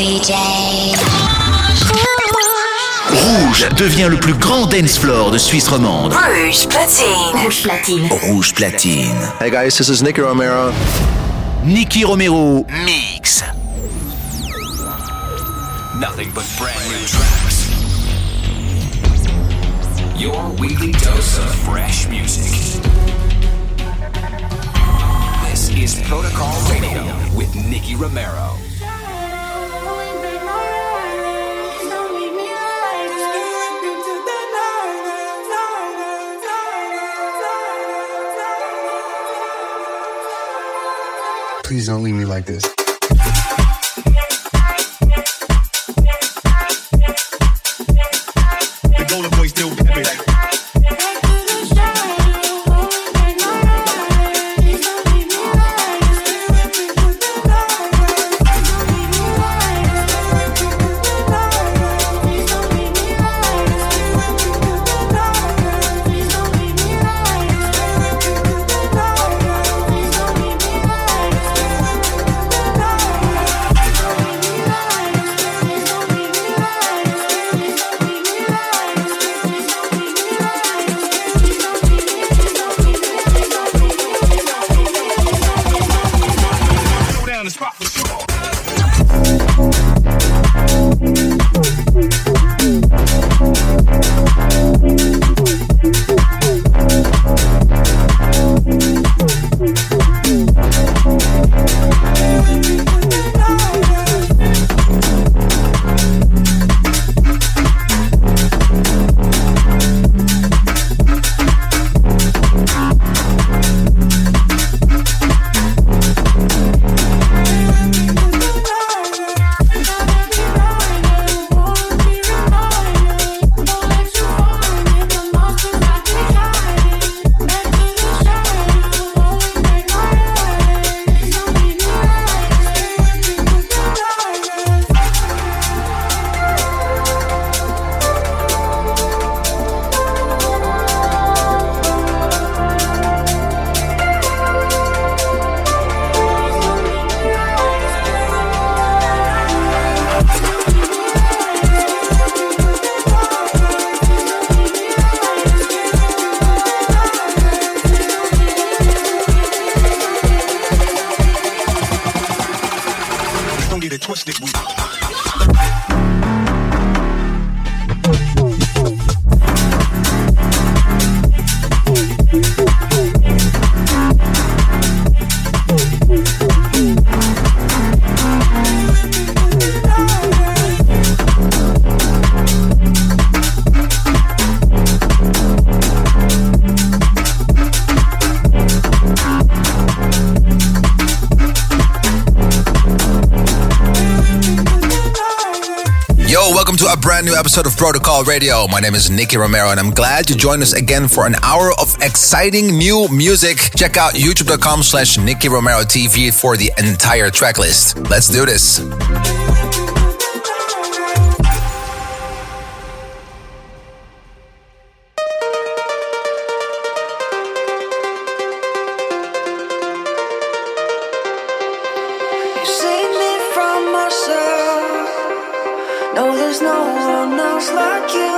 DJ. Rouge devient le plus grand dance floor de Suisse romande. Rouge platine. Rouge platine. Rouge platine. Hey guys, this is Nicky Romero. Nicky Romero mix. Nothing but brand new tracks. Your weekly dose of fresh music. This is Protocol Radio with Nicky Romero. Please don't leave me like this. Radio. My name is Nicky Romero, and I'm glad you joined us again for an hour of exciting new music. Check out youtube.com slash Nicky Romero TV for the entire track list. Let's do this. You save me from myself. No, there's no one else like you.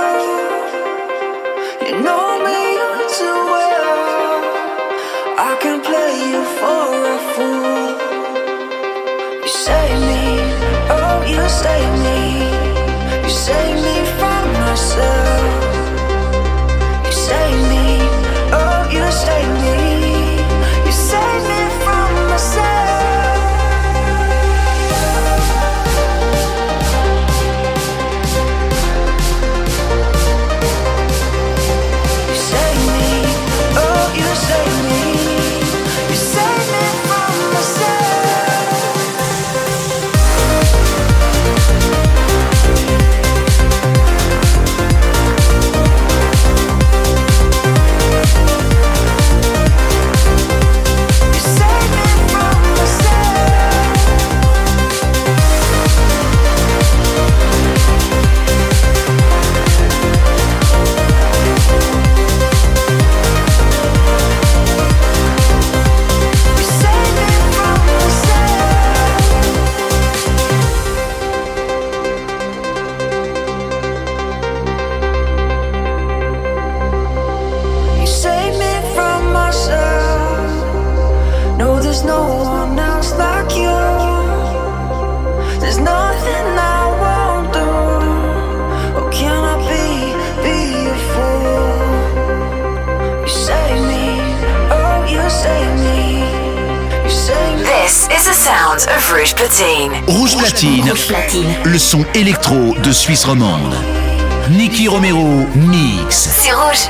You know le son électro de Suisse romande. Nicky Romero mix. C'est rouge.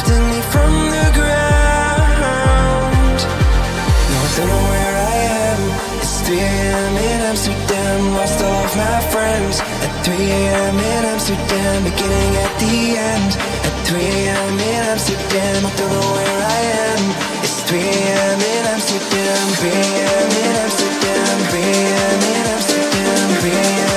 lifting me from the ground. Now I don't know where I am. It's 3 a.m. in Amsterdam. Lost all of my friends. At 3 a.m. in Amsterdam, beginning at the end. At 3 a.m. in Amsterdam, I don't know where I am. It's 3 a.m. in Amsterdam. 3 a.m. in Amsterdam. 3 a.m. in Amsterdam. 3 a.m.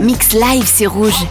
Mix live, c'est rouge.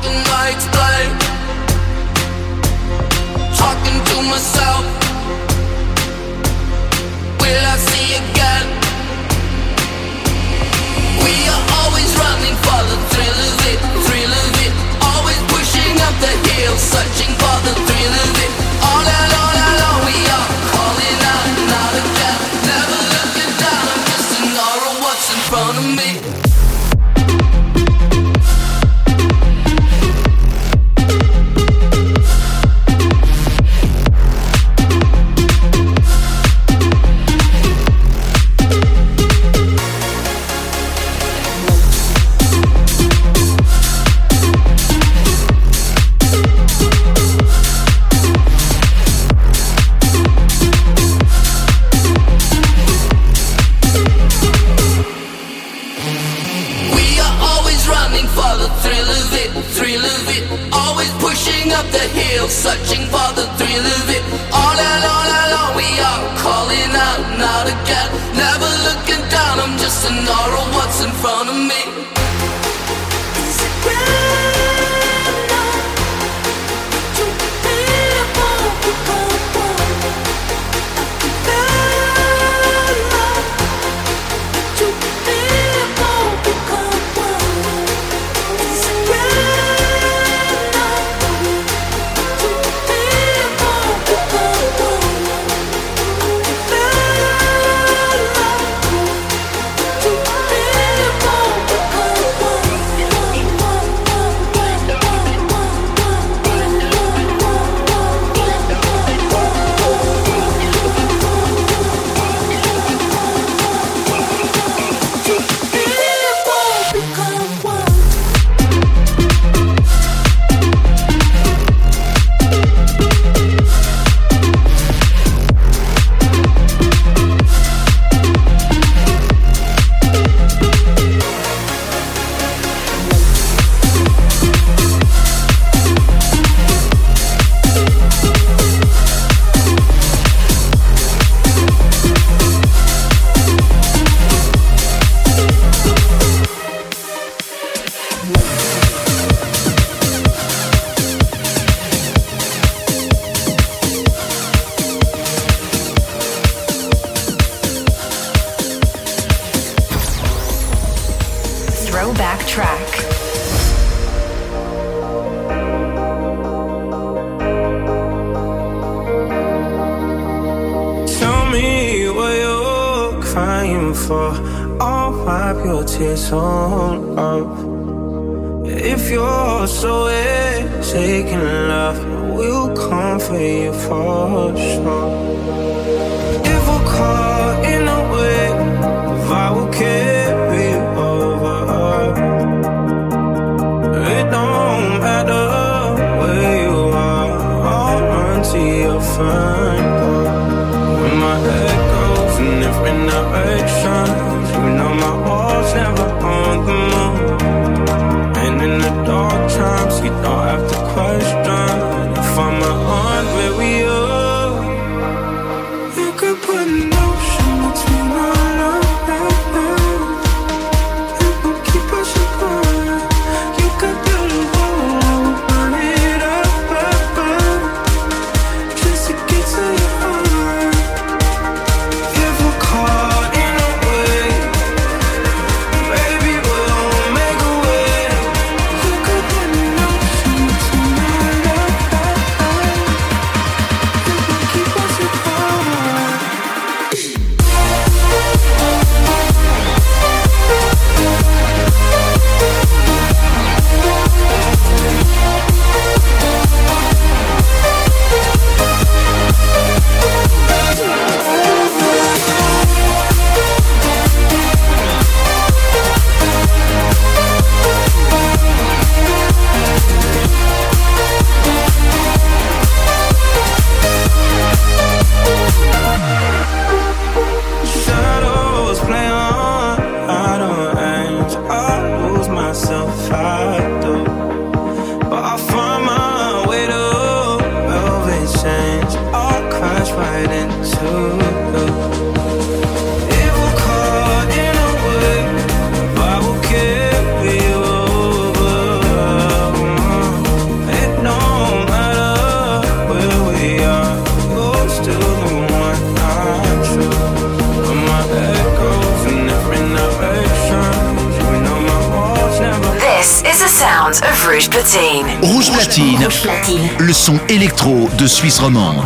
Électro de Suisse romande.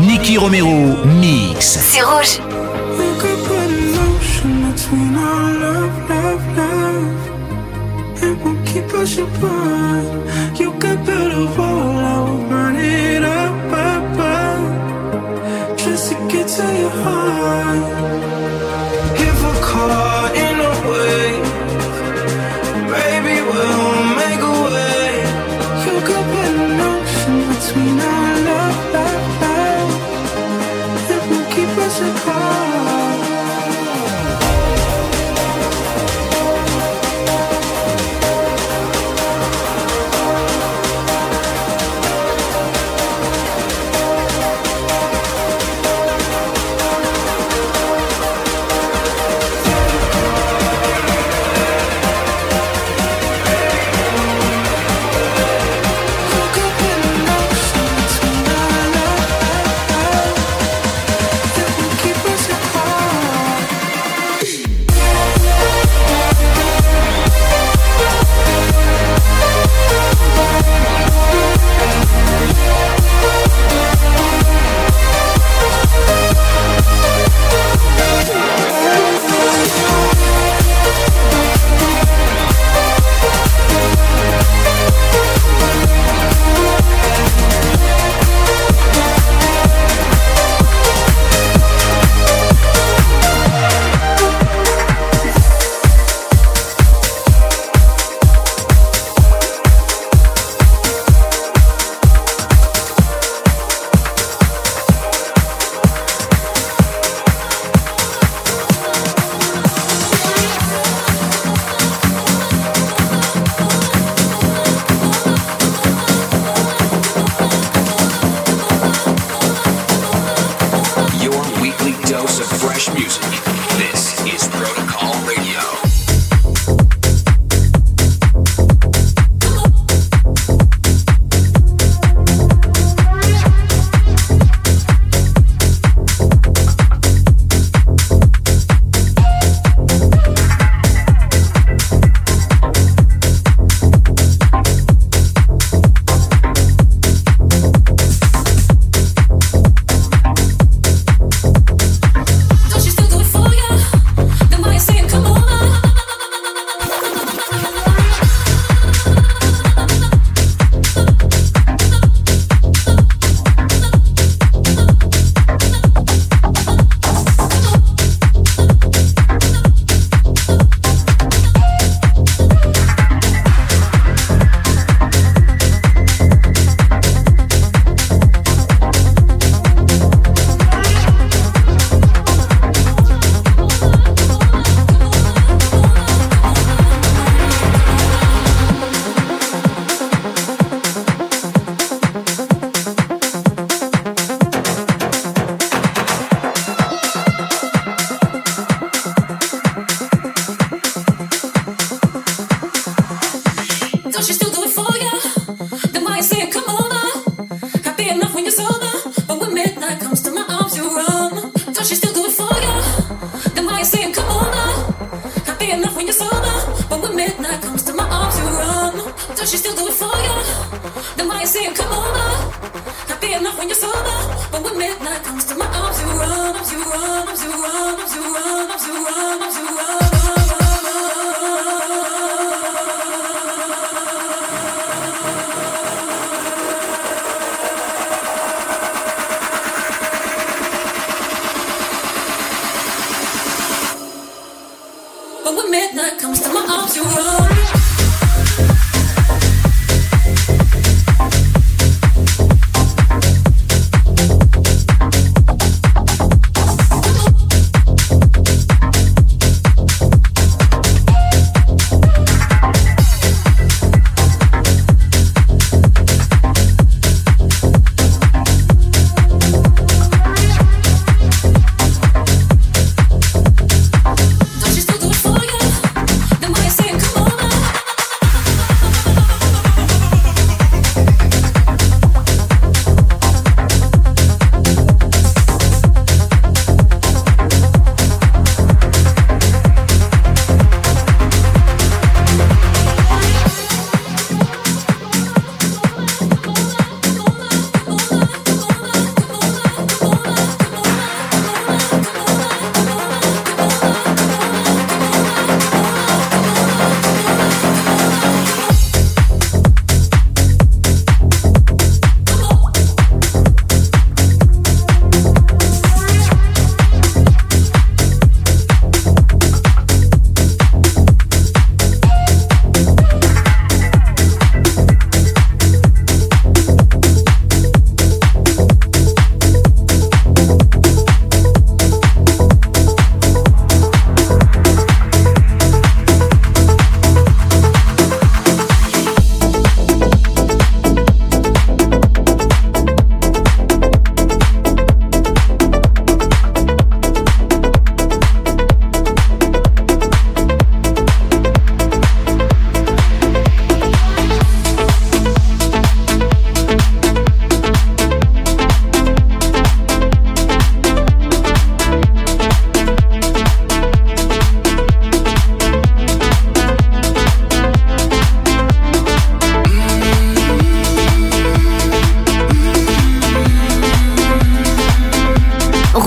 Nicky Romero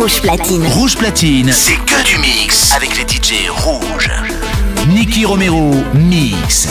Rouge Platine. Rouge Platine, c'est que du mix avec les DJ rouges. Nicky Romero, mix.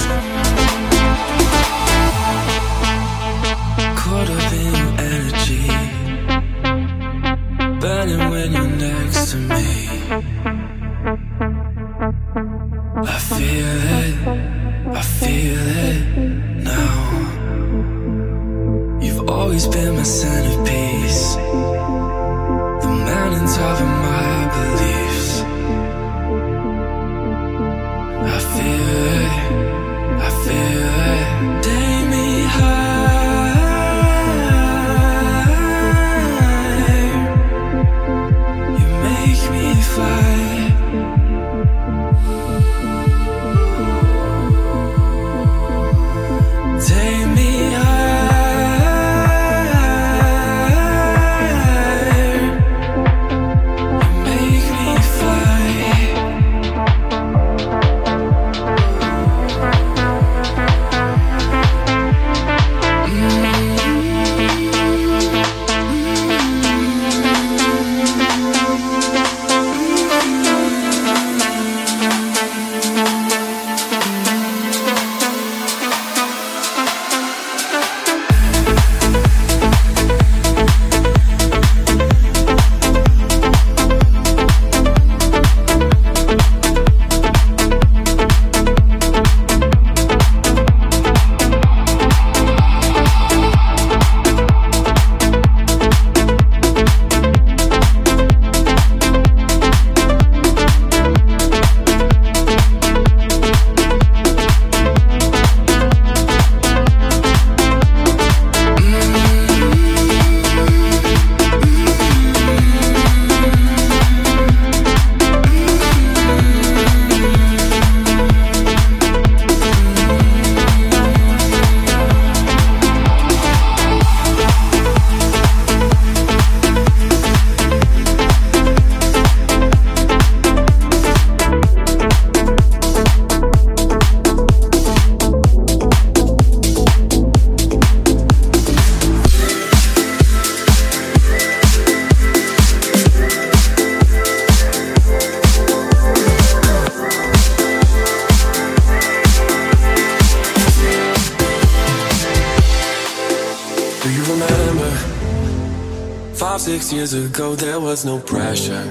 ago there was no pressure.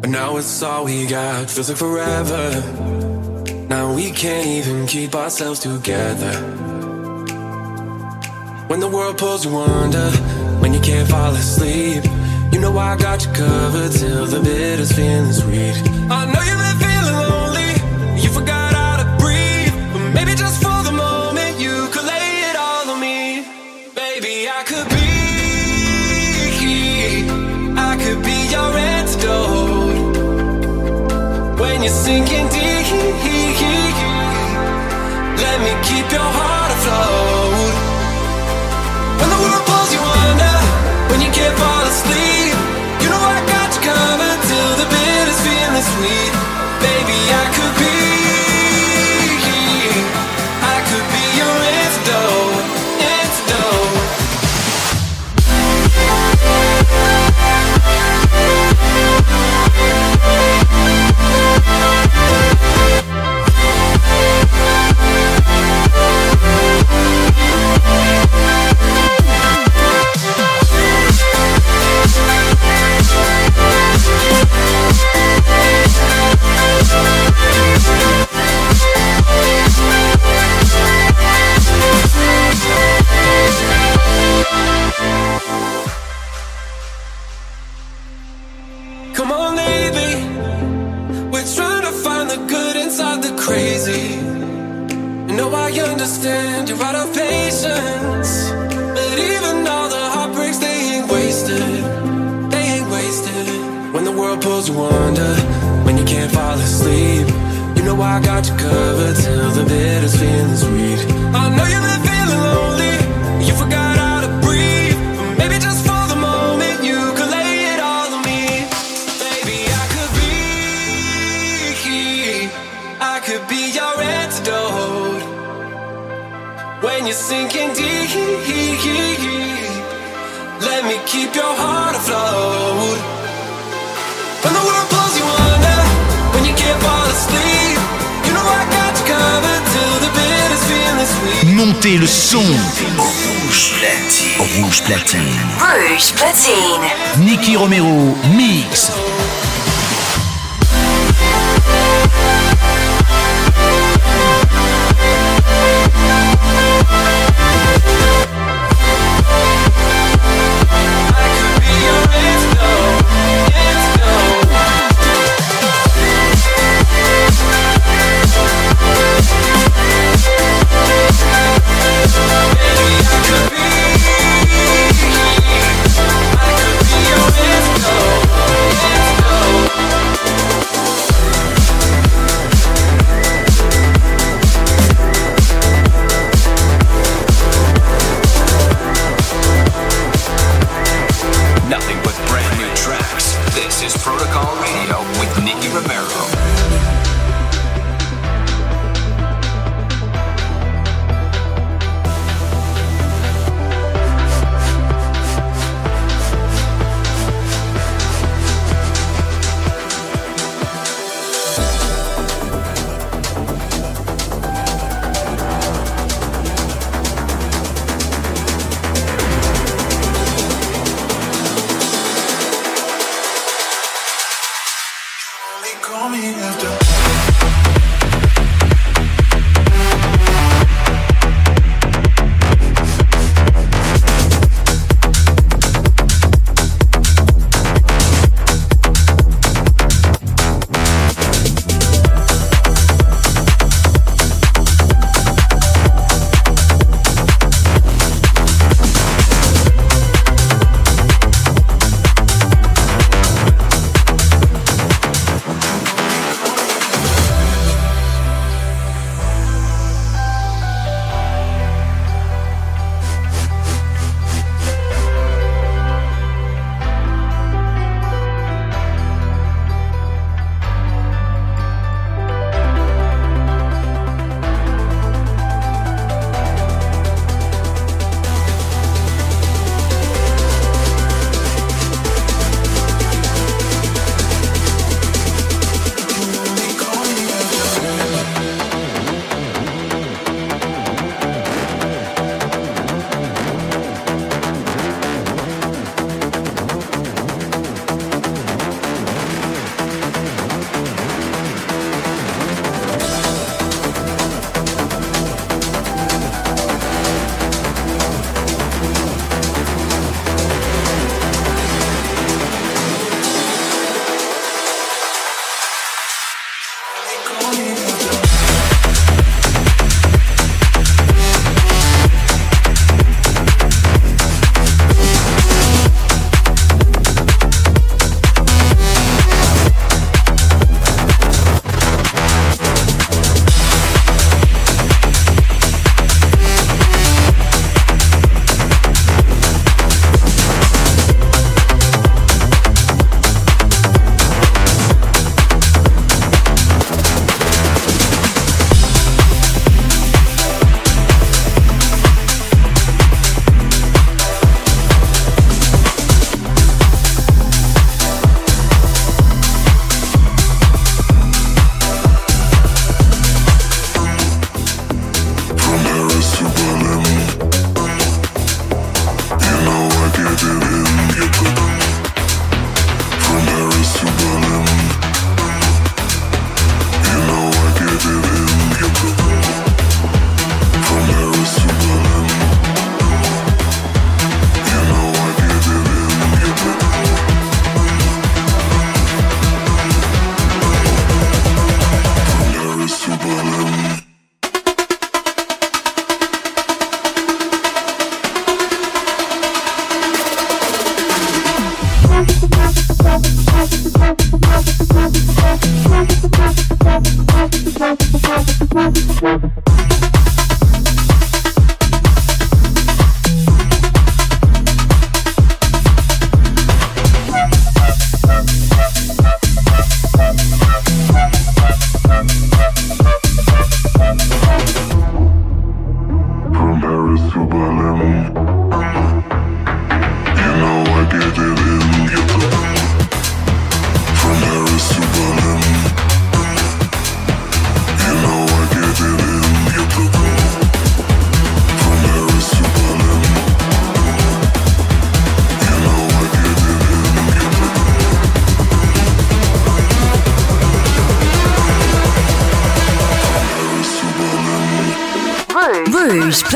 But now it's all we got, feels like forever. Now we can't even keep ourselves together. When the world pulls you under, when you can't fall asleep, you know I got you covered till the bitter's feeling sweet. I know you. Sinking deep. Let me keep your heart afloat.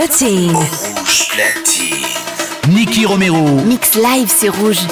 Platine. Rouge platine. Nicky Romero. Mix live, c'est rouge.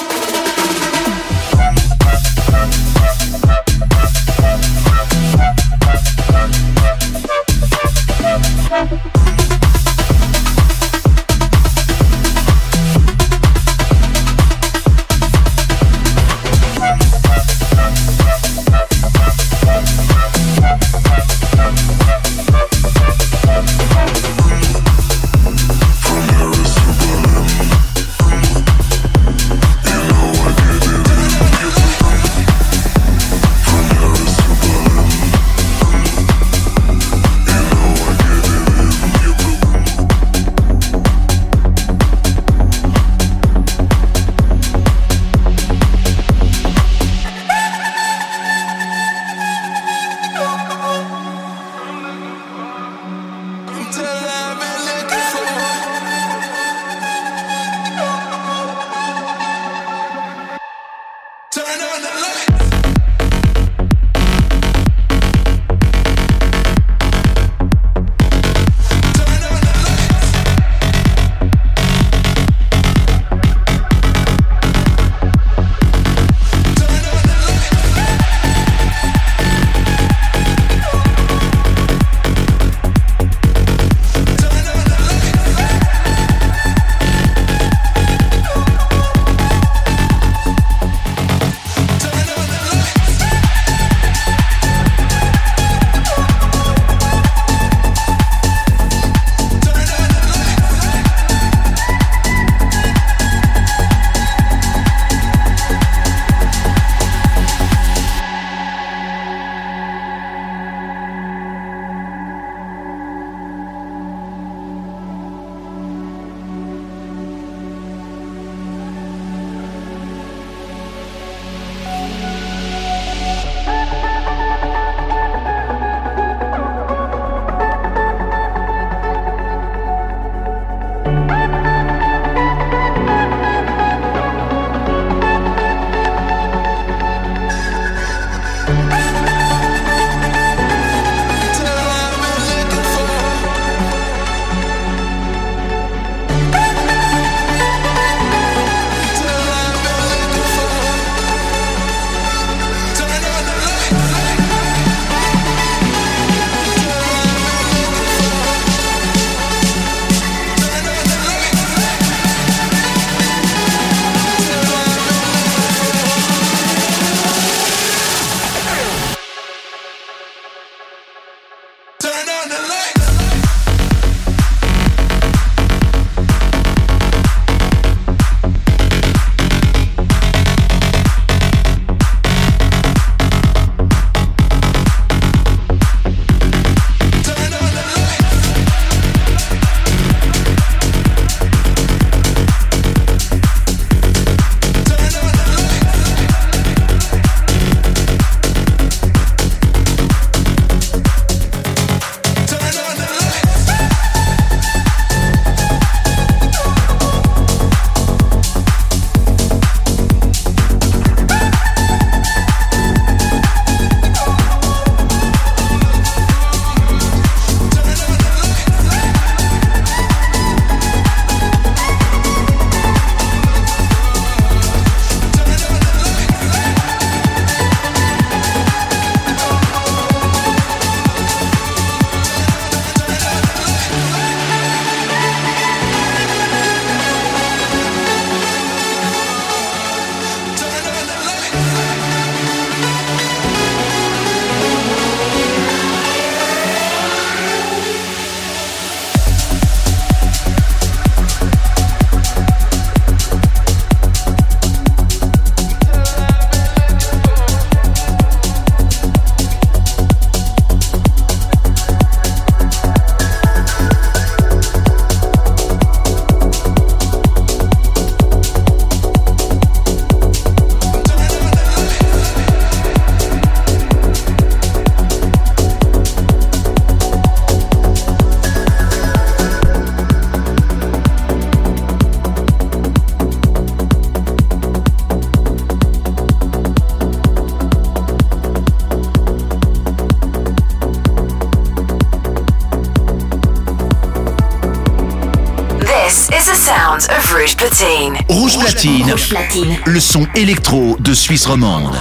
Platine. Rouge platine. Rouge platine. Le son électro de Suisse romande.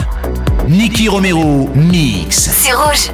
Nicky Romero mix. C'est rouge.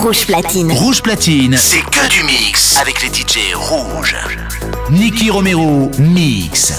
Rouge platine. Rouge platine. C'est que du mix avec les DJ rouges. Nicky Romero mix.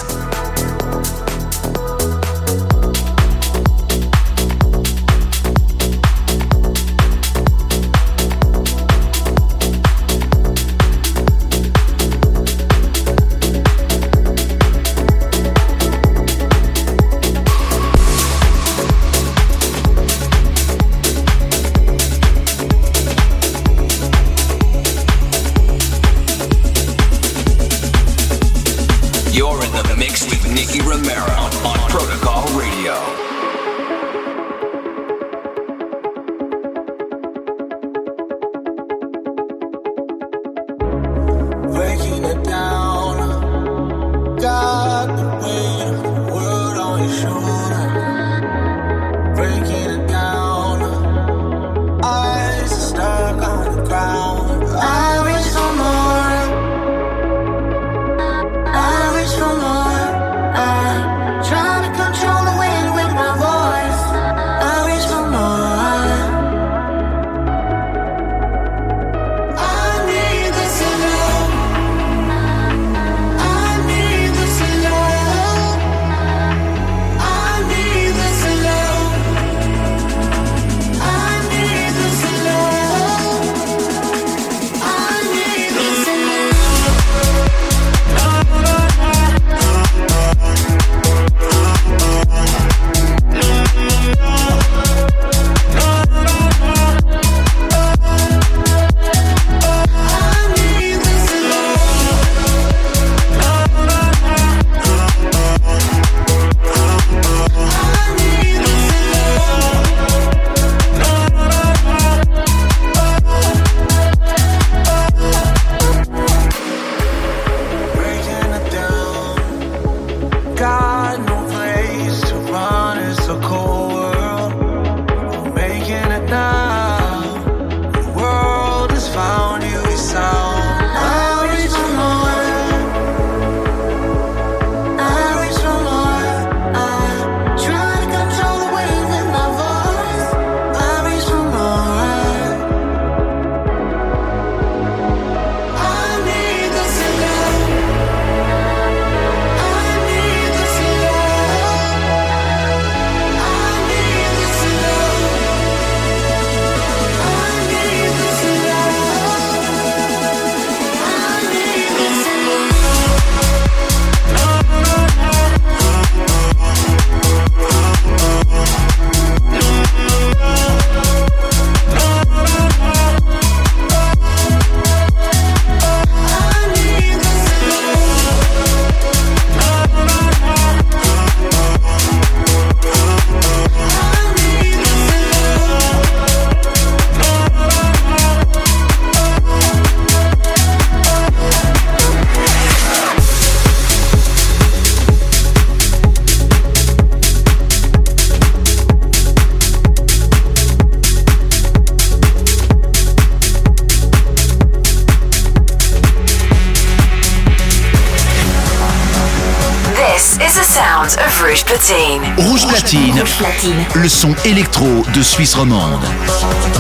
Platine. Rouge platine. Rouge platine. Le son électro de Suisse romande.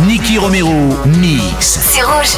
Nicky Romero mix. C'est rouge.